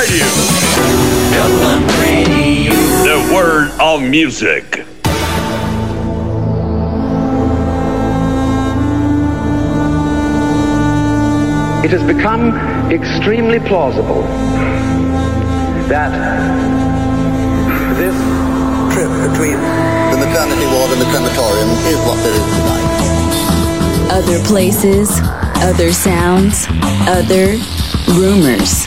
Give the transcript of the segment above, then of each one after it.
Radio. The word of music. It has become extremely plausible that this trip between the maternity ward and the crematorium is what there is tonight. Other places, other sounds, other rumors.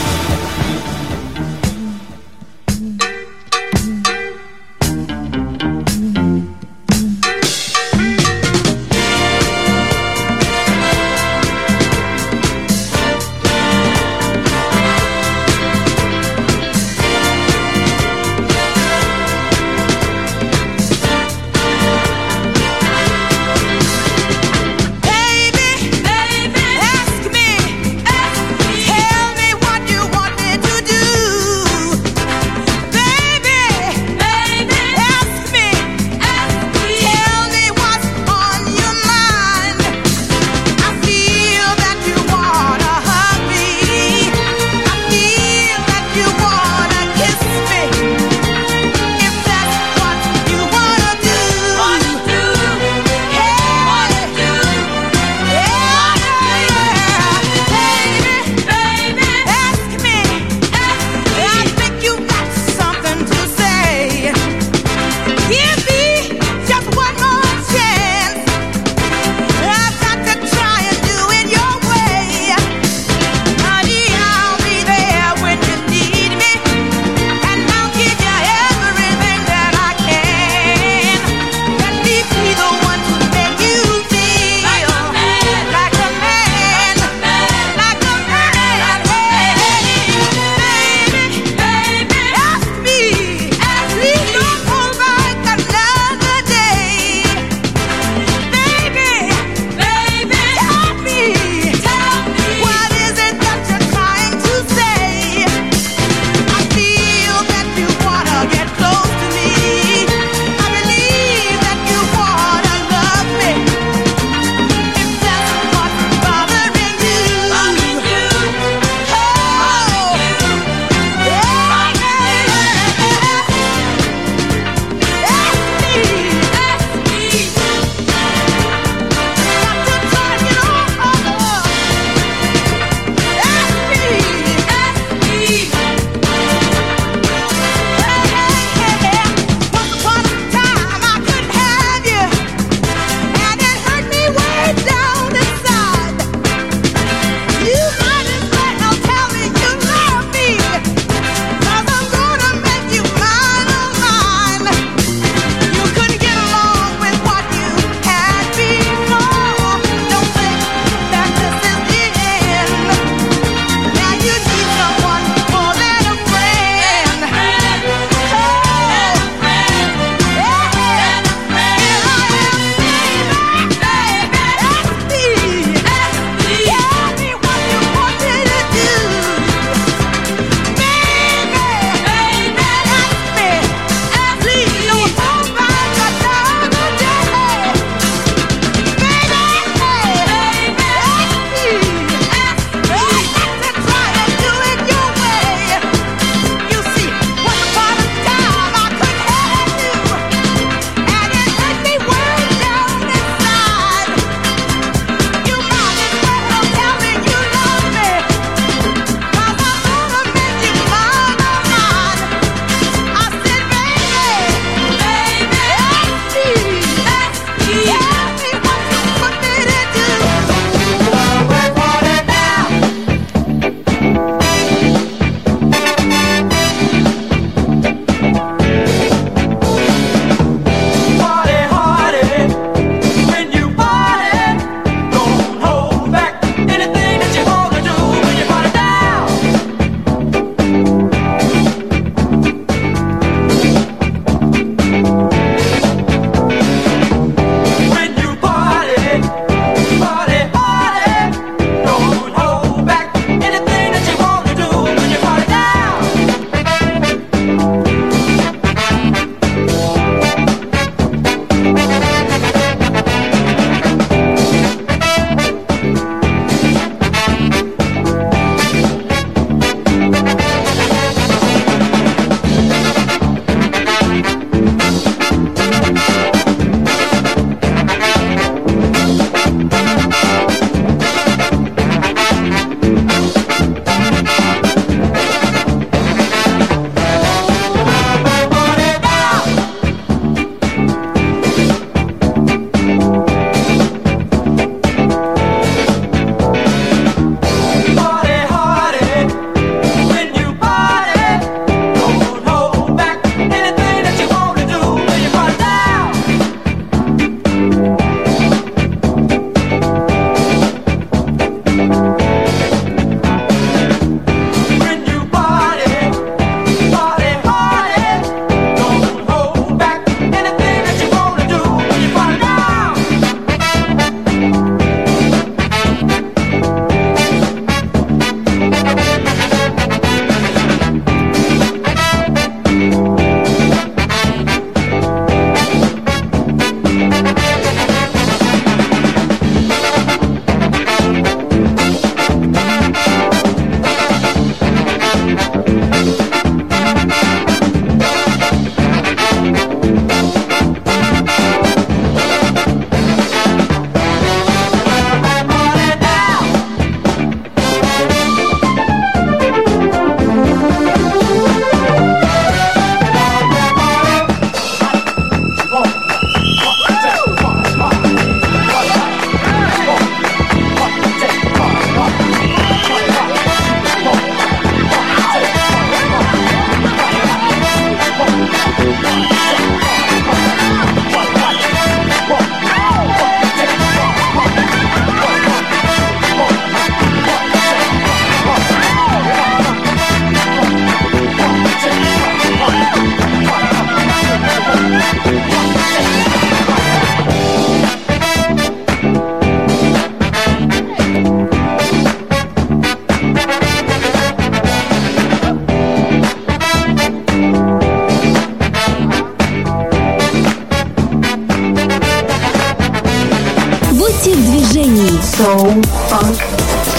Soul, funk,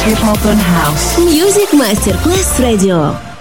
hip hop and house. Music Masterclass Radio.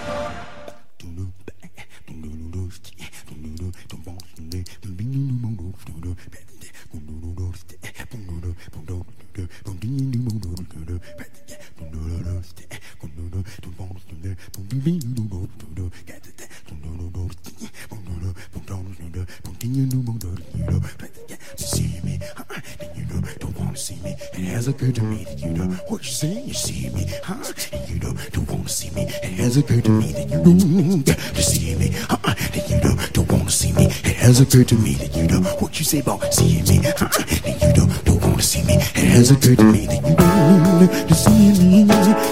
Say. You see me, huh? And you know, don't wanna see me. It has occurred to me that you know to see me, huh? And you know, don't wanna see me. It has occurred to me that you don't. what you say about seeing me, huh? And you know, don't wanna see me. It has occurred to me that you know to see me,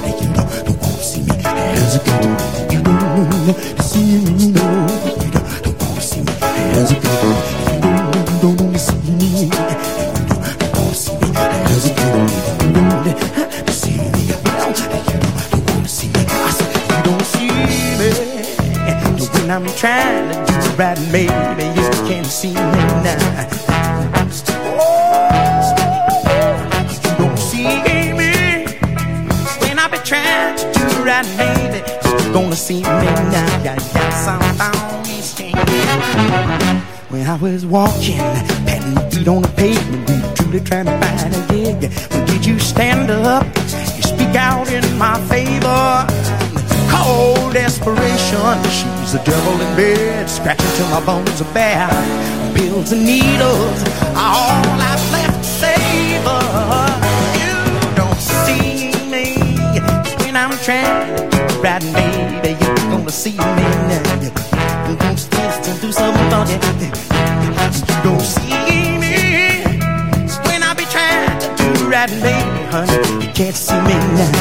and you don't walking, patting my feet on the pavement, we truly trying to find a gig. When did you stand up and speak out in my favor? Cold desperation, she's the devil in bed, scratching till my bones are bare. Pills and needles are all I've left to savor. You don't see me when I'm trying to do right, baby. You're gonna see me right, baby, honey. You can't see me now.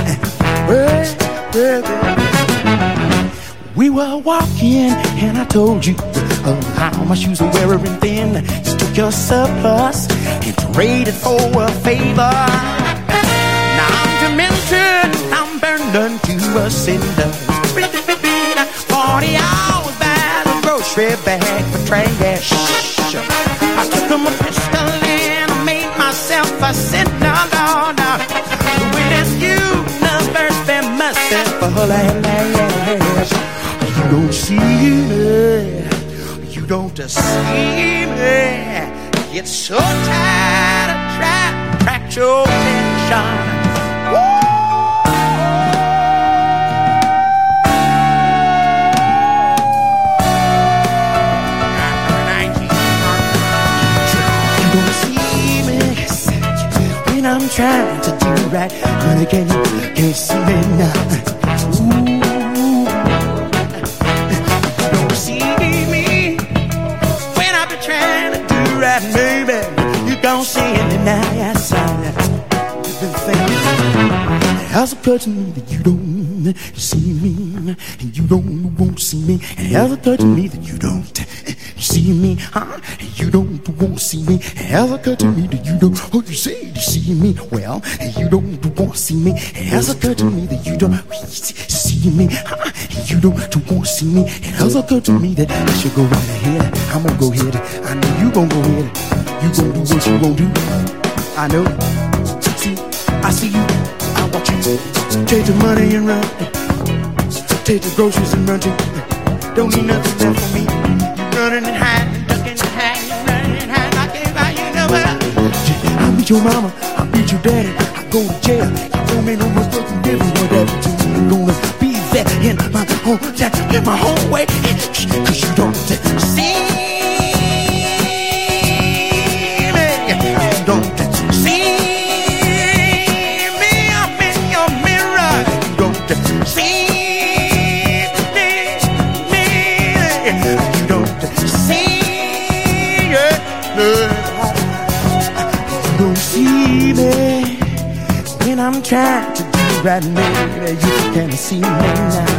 We were walking, and I told you uh, how my shoes were wearing thin. You took your surplus and traded for a favor. Now I'm demented, I'm burned unto a cinder. Forty hours by the grocery bag for trash. I took him a pistol and I made myself a sinner. It's so tired of trying to attract your attention. Trying to do right, but again you can't see me now. Ooh. You don't see me when I've been trying to do right, baby. You don't see me now. Yes, I You've been thinking. It occurred to me that you don't see me, and you don't won't see me. It has occurred to me that you don't see me, huh? You don't want to see me. Has occurred to me that you don't. Oh, you say you see me, well, you don't want to see me. It has occurred to me that you don't oh, see me, you don't want to see me. It has occurred to me that I should go right ahead. I'm gonna go ahead. I know you gonna go ahead. You gonna do what you gonna do. I know. See, I see you. I want you. Take the money and run. Take the groceries and run. Don't need nothing left for me. Running and hiding, your mama. I beat your daddy. I go to jail. You don't make no motherfucking difference what happened to me. I'm gonna be there in my home, in my home way. Cause you don't see trying to do right, maybe you can see me now.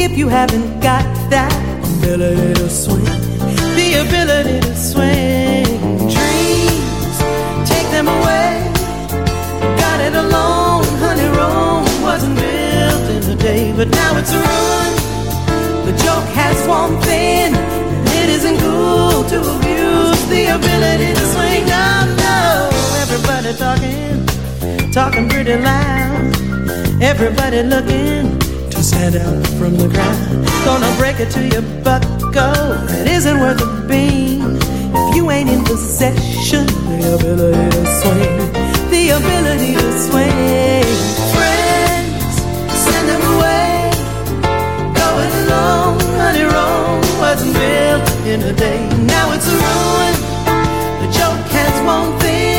If you haven't got that ability to swing. The ability to swing. Dreams, take them away. Got it alone, honey, Rome wasn't built in a day, but now it's ruined. The joke has swung thin, and it isn't cool to abuse the ability to swing. No, no, everybody talking, talking pretty loud. Everybody looking stand out from the crowd. Gonna break it to you, bucko. It isn't worth a bean if you ain't in possession. The ability to swing, the ability to swing. Friends, send them away. Going along, honey, Rome wasn't built in a day. Now it's a ruin. The joke has won thin.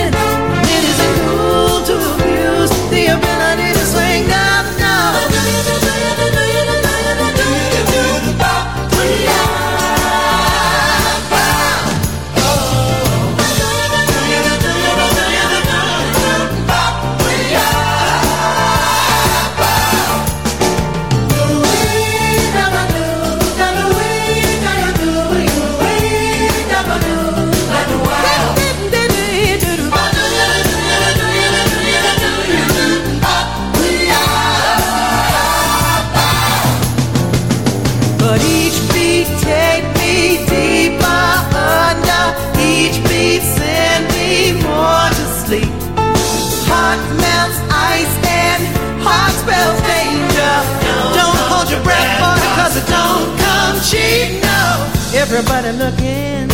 Everybody looking,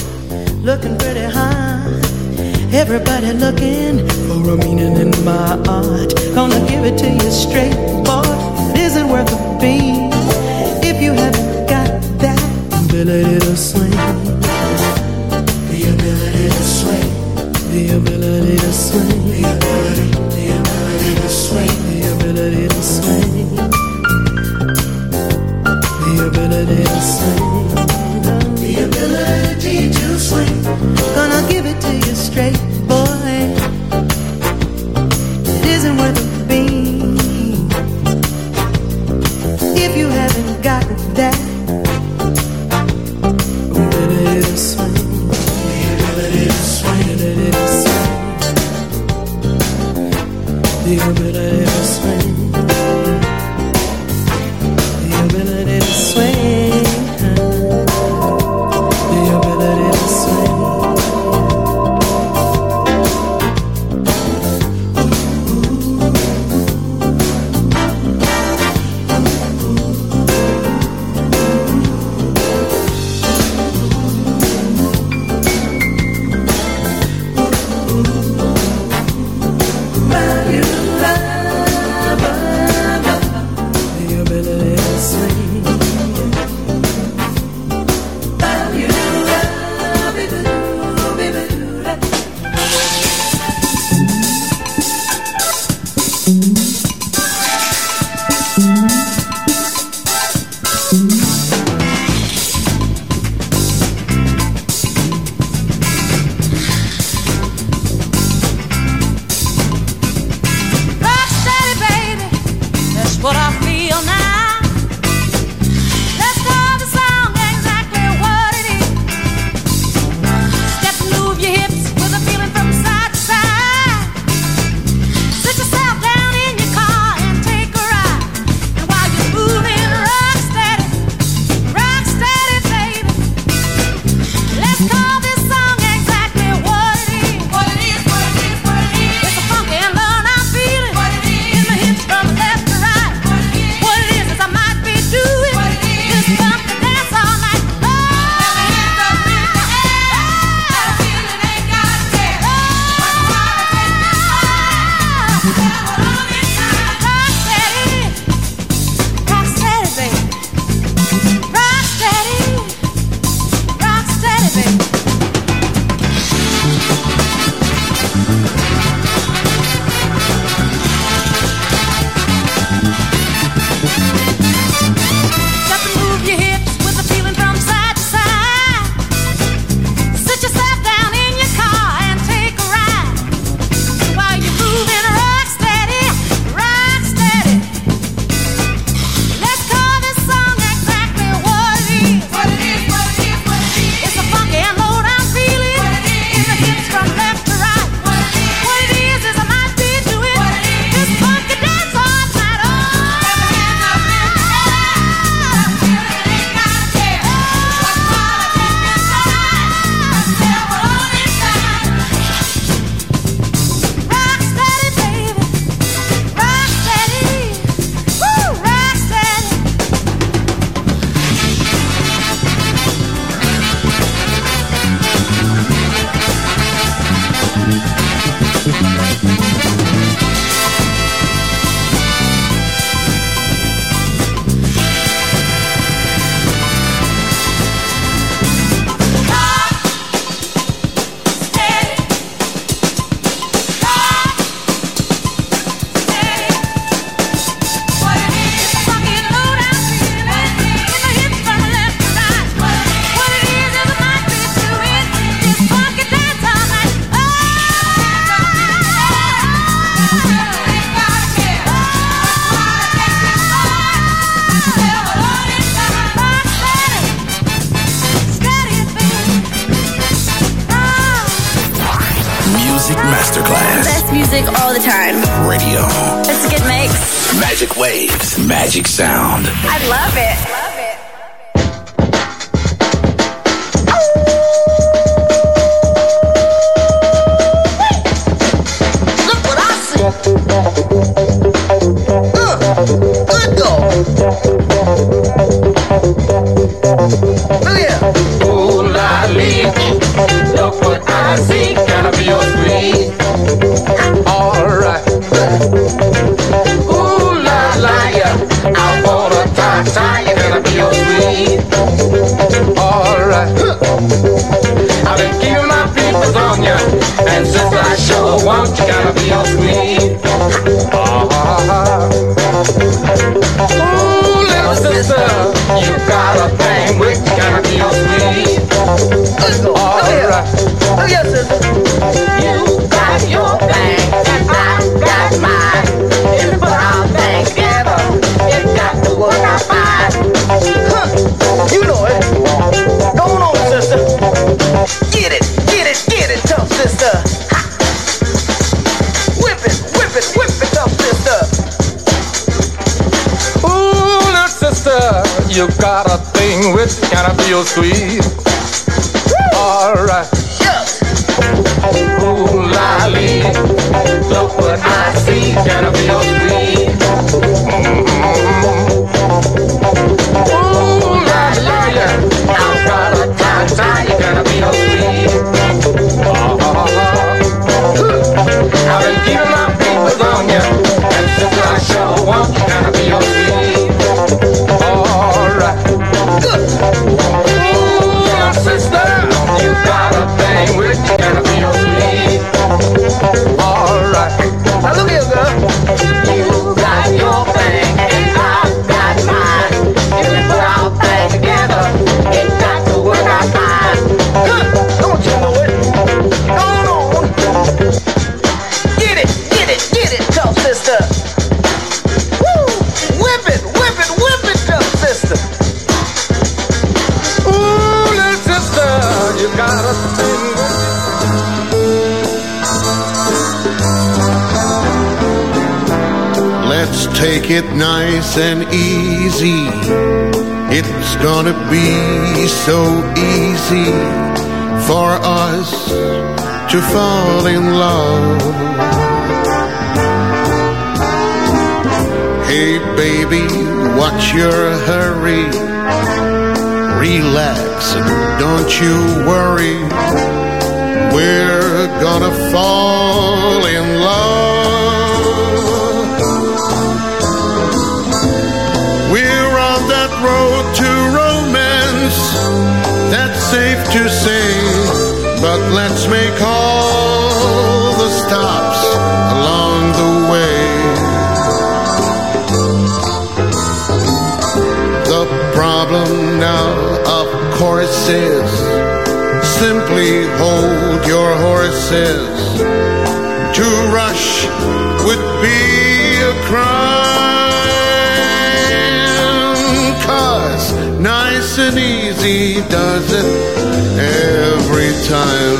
looking pretty high. Everybody looking for a meaning in my art. Gonna give it to you straight, boy. It isn't worth a beat if you haven't got that ability to swing. The ability to swing. The ability to swing. The ability, the ability to swing. The ability to swing. The ability to swing. Take it and easy. It's gonna be so easy for us to fall in love. Hey baby, what's your hurry? Relax and don't you worry. We're gonna fall in love. To say, but let's make all the stops along the way. The problem now, of course, is simply hold your horses. To rush would be a crime, cause nice and easy does it every time.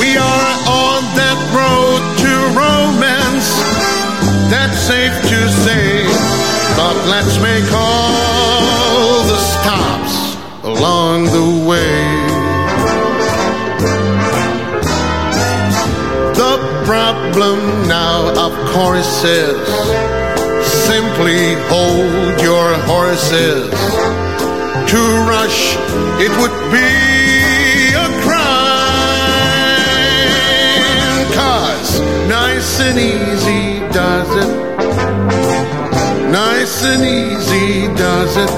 We are on that road to romance. That's safe to say. But let's make all the stops along the way. The problem now, of course, is simply hold your horses. To rush, it would be a crime. Cause nice and easy does it. Nice and easy does it.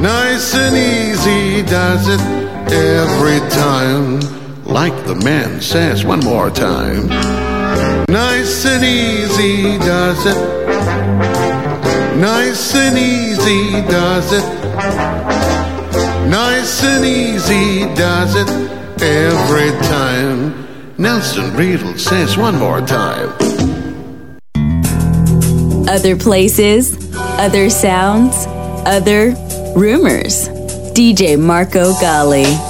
Nice and easy does it every time. Like the man says one more time. Nice and easy does it. Nice and easy does it. Nice and easy does it every time. Nelson Riddle says one more time. Other places, other sounds, other rumors. DJ Marco Gally.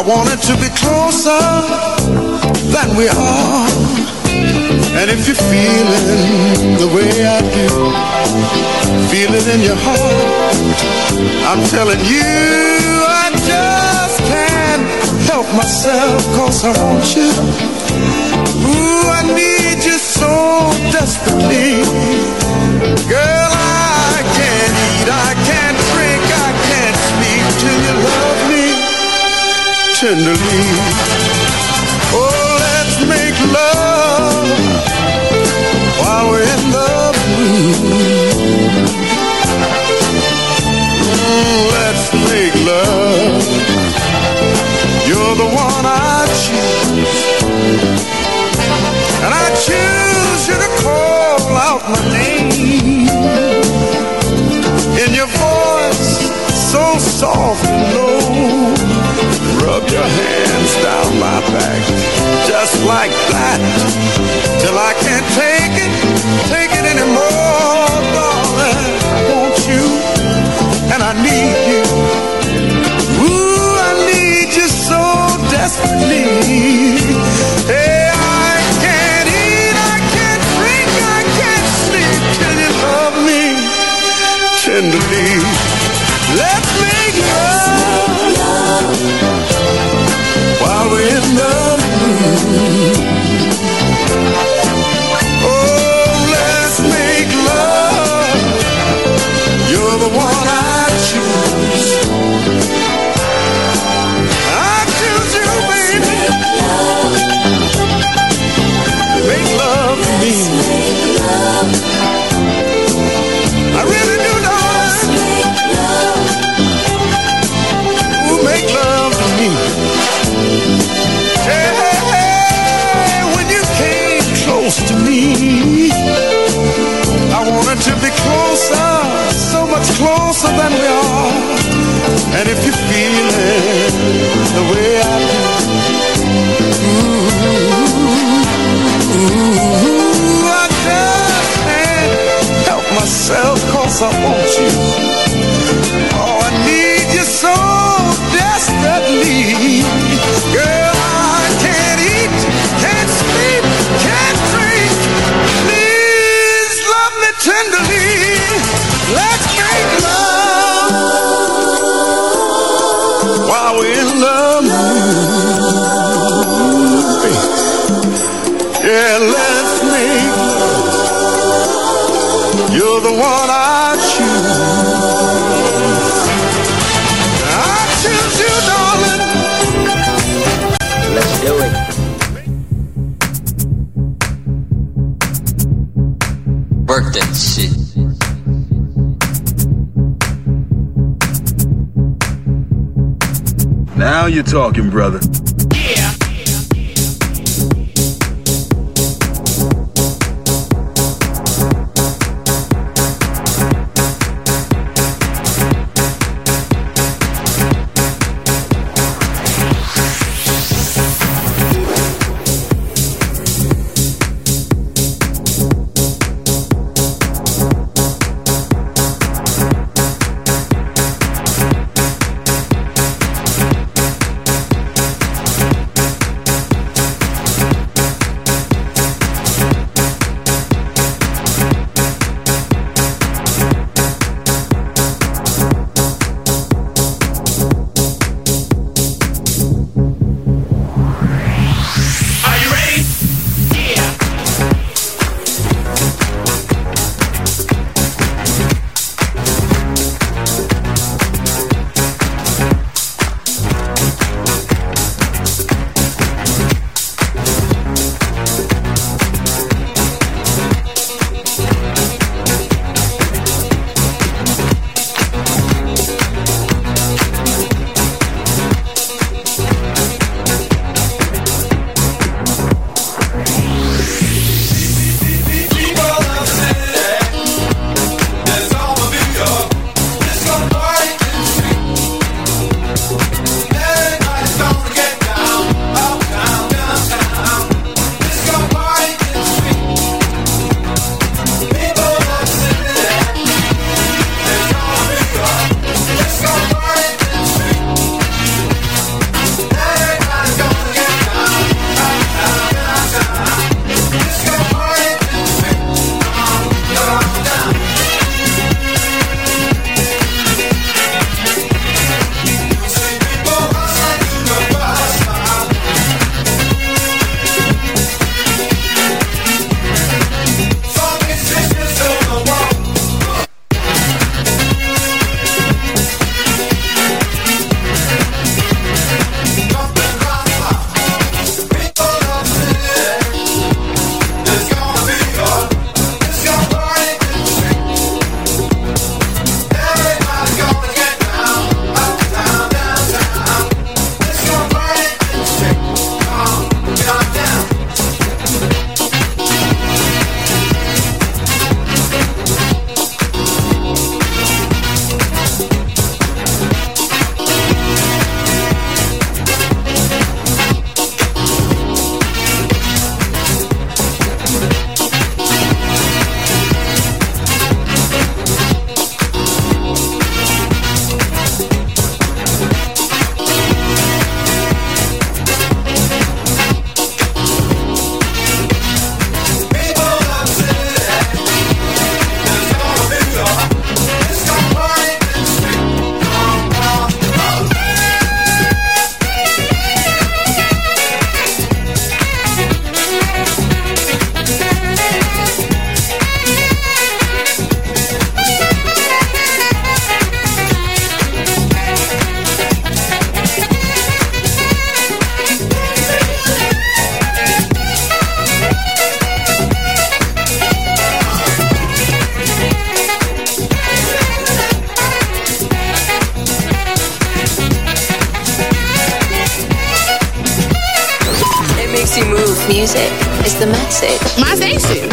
I wanted to be closer than we are. And if you're feeling the way I do, feel it in your heart. I'm telling you, I just can't help myself, cause I want you. Ooh, I need you so desperately. Girl, tenderly. Oh, let's make love while we're in the mood. Mm, let's make love. You're the one I choose. And I choose you to call out my name. In your voice, so soft and low. Rub your hands down my back, just like that. Till I can't take it, take it anymore, darling. I want you, and I need you. Ooh, I need you so desperately. that shit. Now you're talking, brother. Music is the message. My station.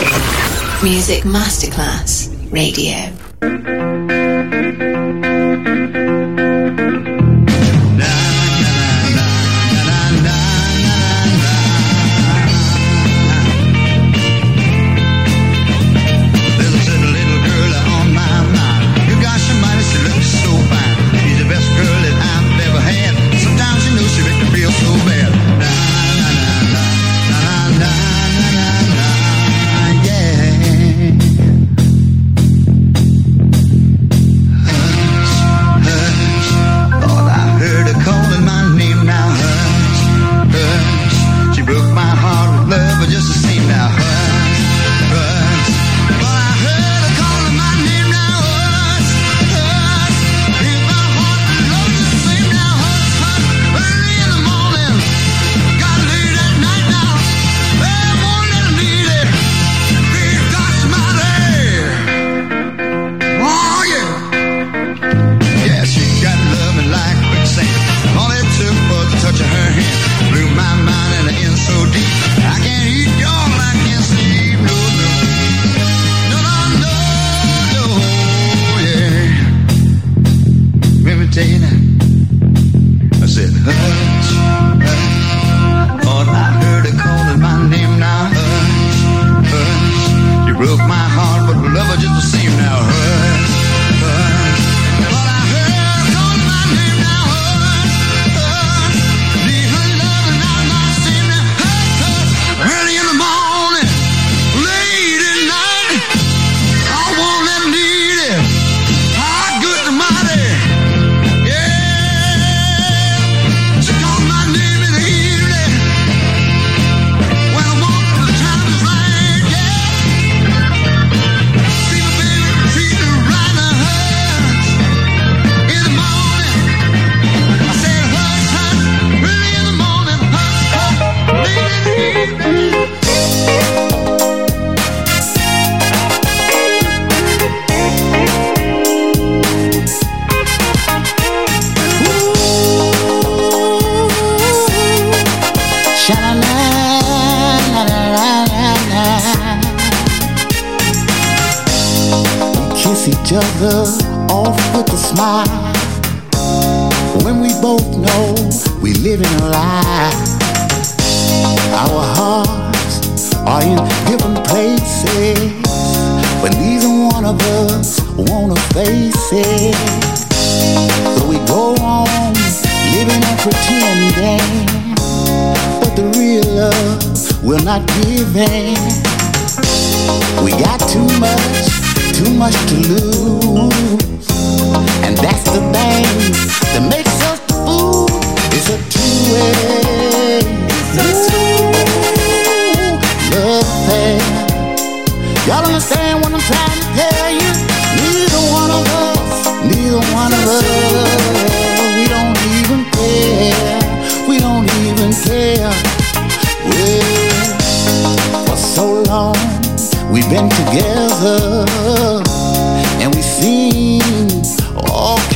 Music Masterclass Radio.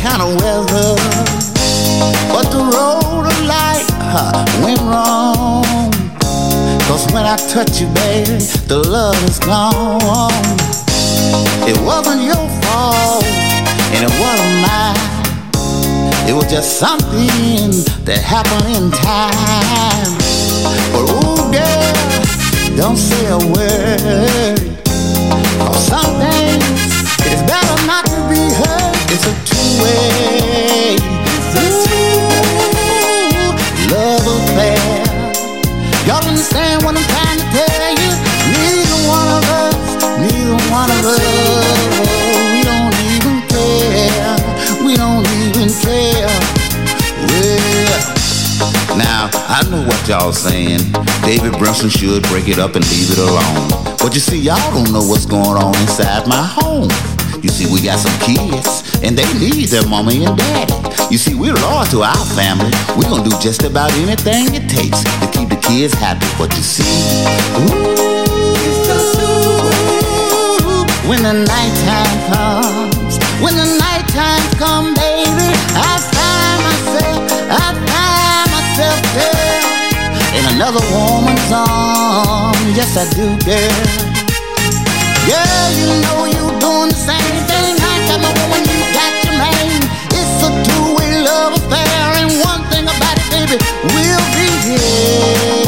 Kind of weather. But the road of life huh, went wrong. Cause when I touch you, baby, the love is gone. It wasn't your fault, and it wasn't mine. It was just something that happened in time. But oh, girl, don't say a word. Cause some things, it's better not to be heard. It's a two-way. Ooh, love affair. Y'all understand what I'm trying to tell you? Neither one of us, neither one of us, we don't even care. We don't even care. Well, now I know what y'all saying. David Brunson should break it up and leave it alone. But you see, y'all don't know what's going on inside my home. You see, we got some kids, and they need their mommy and daddy. You see, we're loyal to our family. We're gonna do just about anything it takes to keep the kids happy. But you see, ooh, when the nighttime comes, when the nighttime comes, baby, I find myself, I find myself, girl, in another woman's arms. Yes, I do, girl. Girl, you know you're doing the same thing. I got my woman, we'll be here.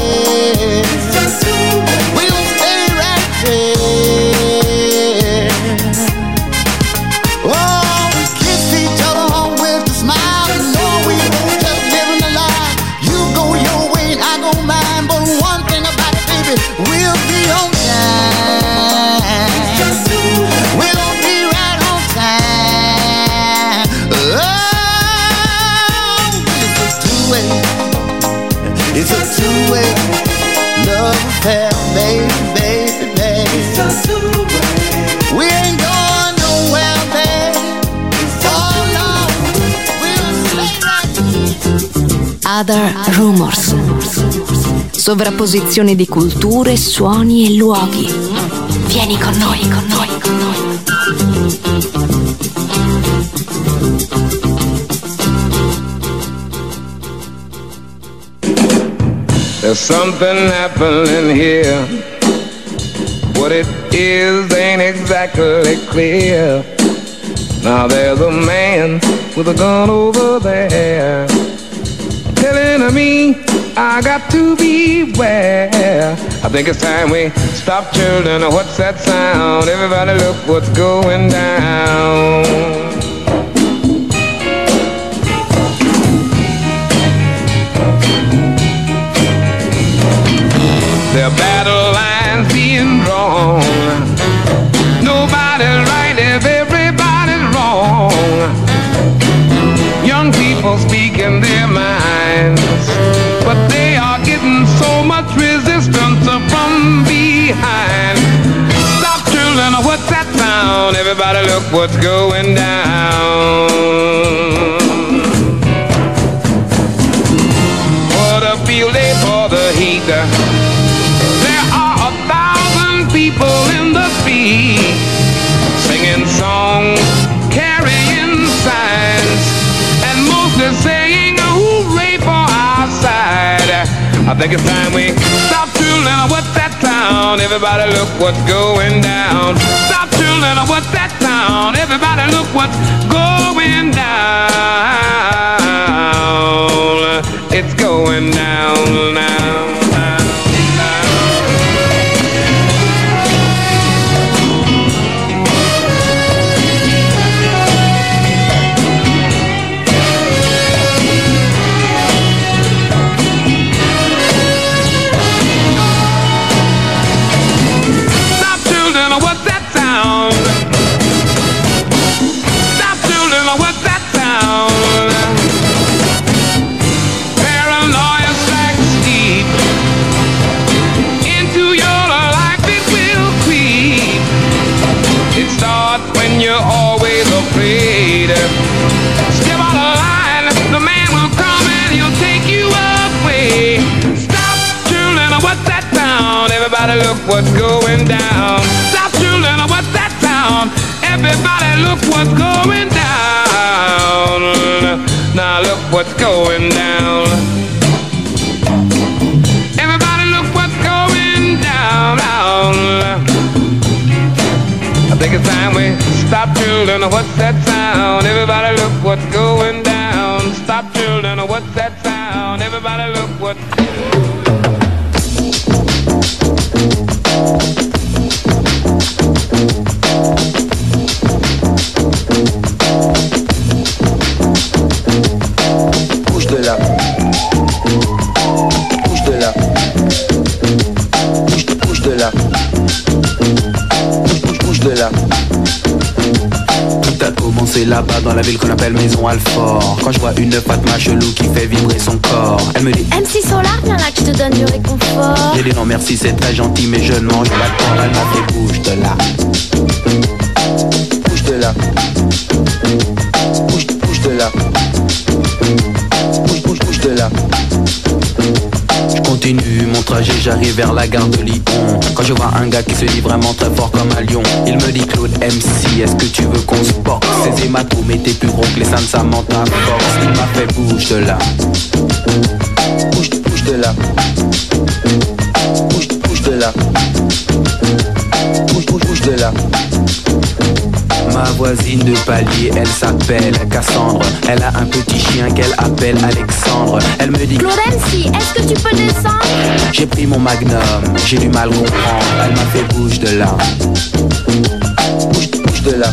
Sovrapposizione di culture, suoni e luoghi. Vieni con noi, con noi, con noi. There's something happening here. What it is ain't exactly clear. Now there's a man with a gun over there telling me I got to beware. I think it's time we stop children. What's that sound? Everybody look what's going down. There are battle lines being drawn. Nobody's right if everybody's wrong. Young people speaking their minds, Everybody look what's going down. What a field day for the heat. There are a thousand people in the street singing songs, carrying signs, and mostly saying I think it's time we stop tooling. What's that sound? Everybody look what's going down. Stop tooling. What's that sound? Everybody look what's going down. It's going down now. Look what's going down. Stop children, what's that sound? Everybody look what's going down. Now look what's going down. Everybody look what's going down. I think it's time we stop children, what's that sound? Everybody look what's going down. Stop children, what's that sound? Everybody look what's C'est là-bas dans la ville qu'on appelle Maison Alfort. Quand je vois une Fatma chelou qui fait vibrer son corps Elle me dit MC Solar, viens là que je te donne du réconfort. J'ai dit non merci c'est très gentil mais je ne mange pas de porc. Elle m'a fait bouge de là. Bouge de là. Bouge, de là j'arrive vers la gare de Lyon. Quand je vois un gars qui se dit vraiment très fort comme un lion Il me dit Claude MC, est-ce que tu veux qu'on se porte Ces hématomes étaient plus gros que les seins de Samantha Force Il m'a fait bouge de là. Bouge, bouge de là. Bouge, bouge de là. Bouge, bouge, bouge de là Ma voisine de palier, elle s'appelle Cassandre. Elle a un petit chien qu'elle appelle Alexandre. Elle me dit Florency, est-ce que tu peux descendre? J'ai pris mon magnum, j'ai du mal comprendre. Elle m'a fait bouge de là. Bouge, bouge de là.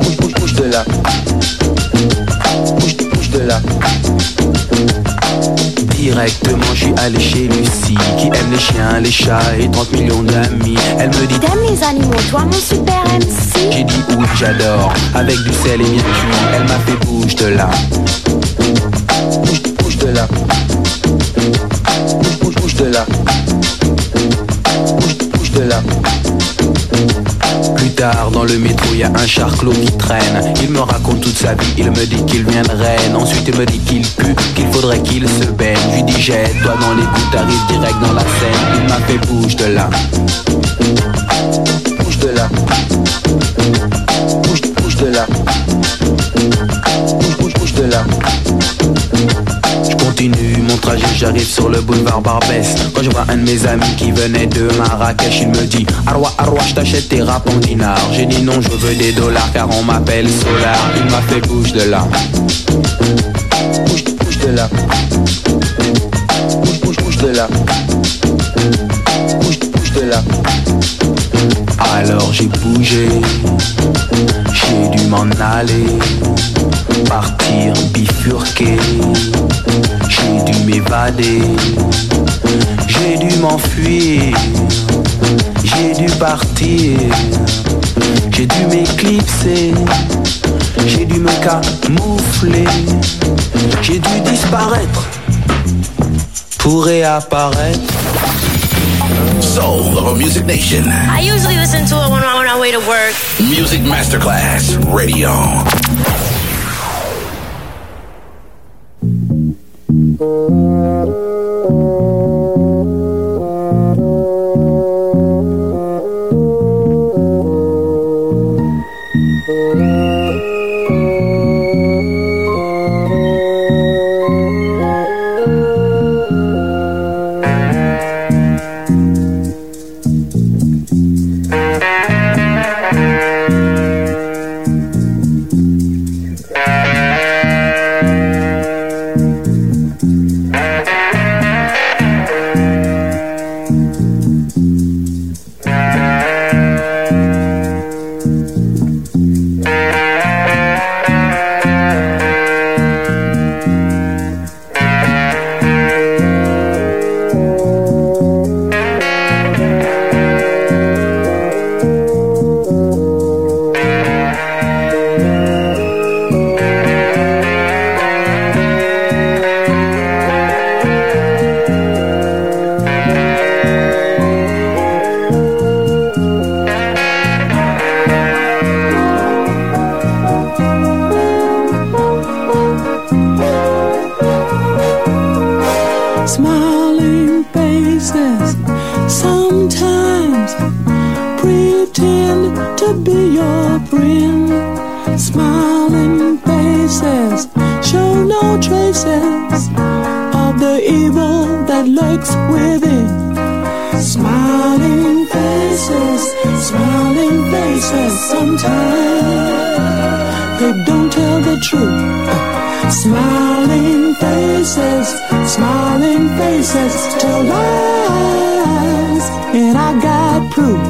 Bouge, bouge, bouge de là. Bouge, bouge de là. Directement, je suis allé chez Lucie Qui aime les chiens, les chats et 30 millions d'amis. Elle me dit T'aimes les animaux, toi mon super MC J'ai dit oui, j'adore Avec du sel et bien Elle m'a fait bouge de là. Bouge, bouge de là. Bouge, bouge, bouge de là. Bouge, bouge de là plus tard dans le métro y a un charclot qui traîne. Il me raconte toute sa vie, il me dit qu'il vient de Rennes Ensuite il me dit qu'il pue, qu'il faudrait qu'il se baigne. Je lui dis jette-toi dans les gouttes, t'arrives direct dans la scène. Il m'a fait bouge de là. Bouge de là. Bouge, bouge de là. Bouge, bouge, bouge de là j'arrive sur le boulevard Barbès. Quand je vois un de mes amis qui venait de Marrakech Il me dit Arwa Arwa je t'achète tes rap en dinars J'ai dit non je veux des dollars car on m'appelle Solar. Il m'a fait bouge de là. Bouge, bouge de là. Bouge, bouge, bouge de là. Bouge, bouge de là Alors j'ai bougé J'ai dû m'en aller Partir bifurquer. J'ai dû m'évader, j'ai dû m'enfuir, j'ai dû partir, j'ai dû m'éclipser, j'ai dû me camoufler, j'ai dû disparaître. Pour réapparaître. Soul of a Music Nation. I usually listen to it when I'm on my way to work. Music Masterclass Radio. Got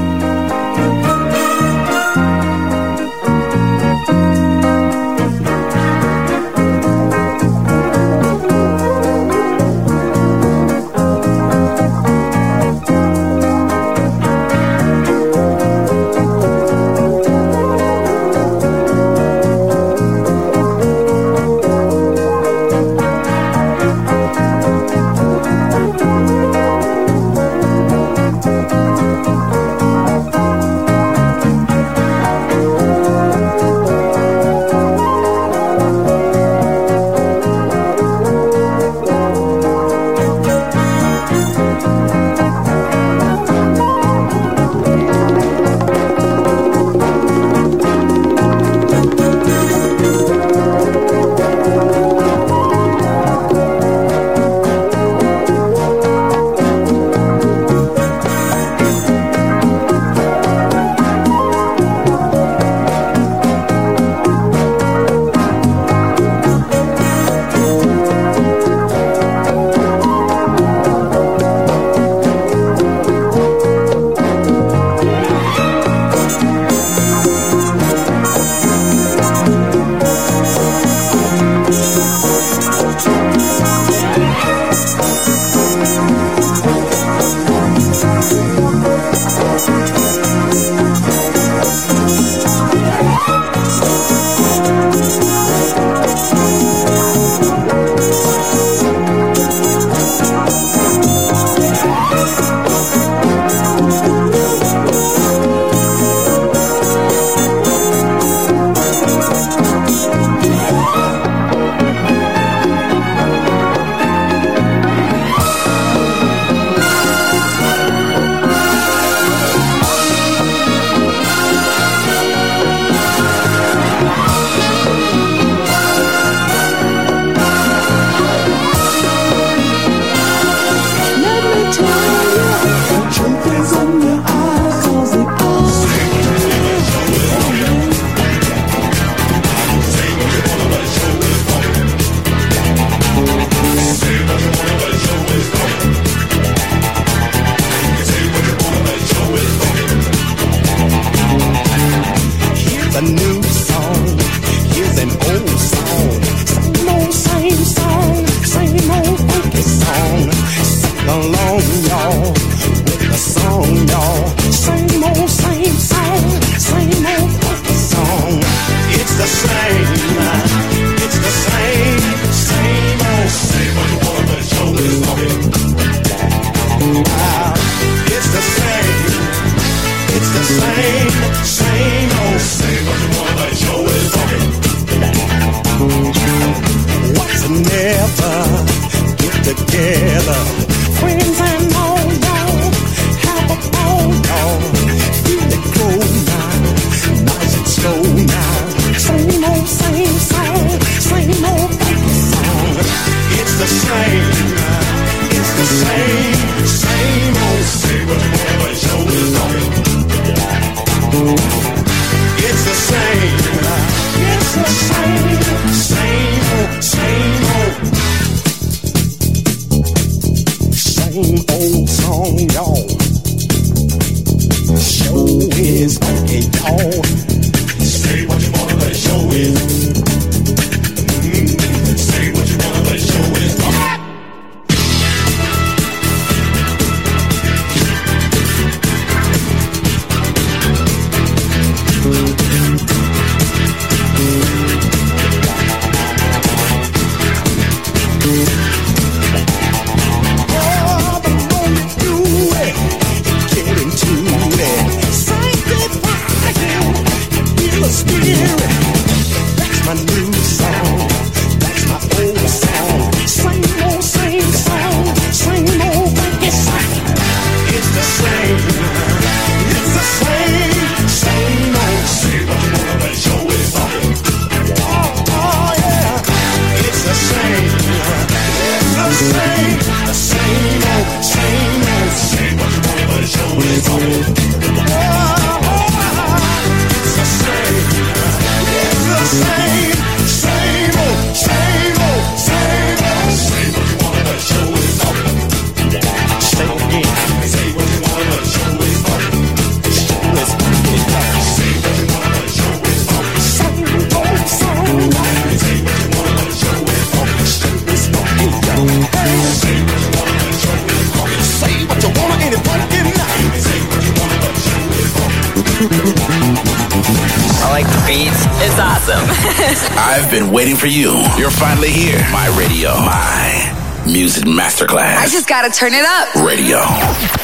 I've been waiting for you. You're finally here. My radio. My music masterclass. I just gotta turn it up. Radio.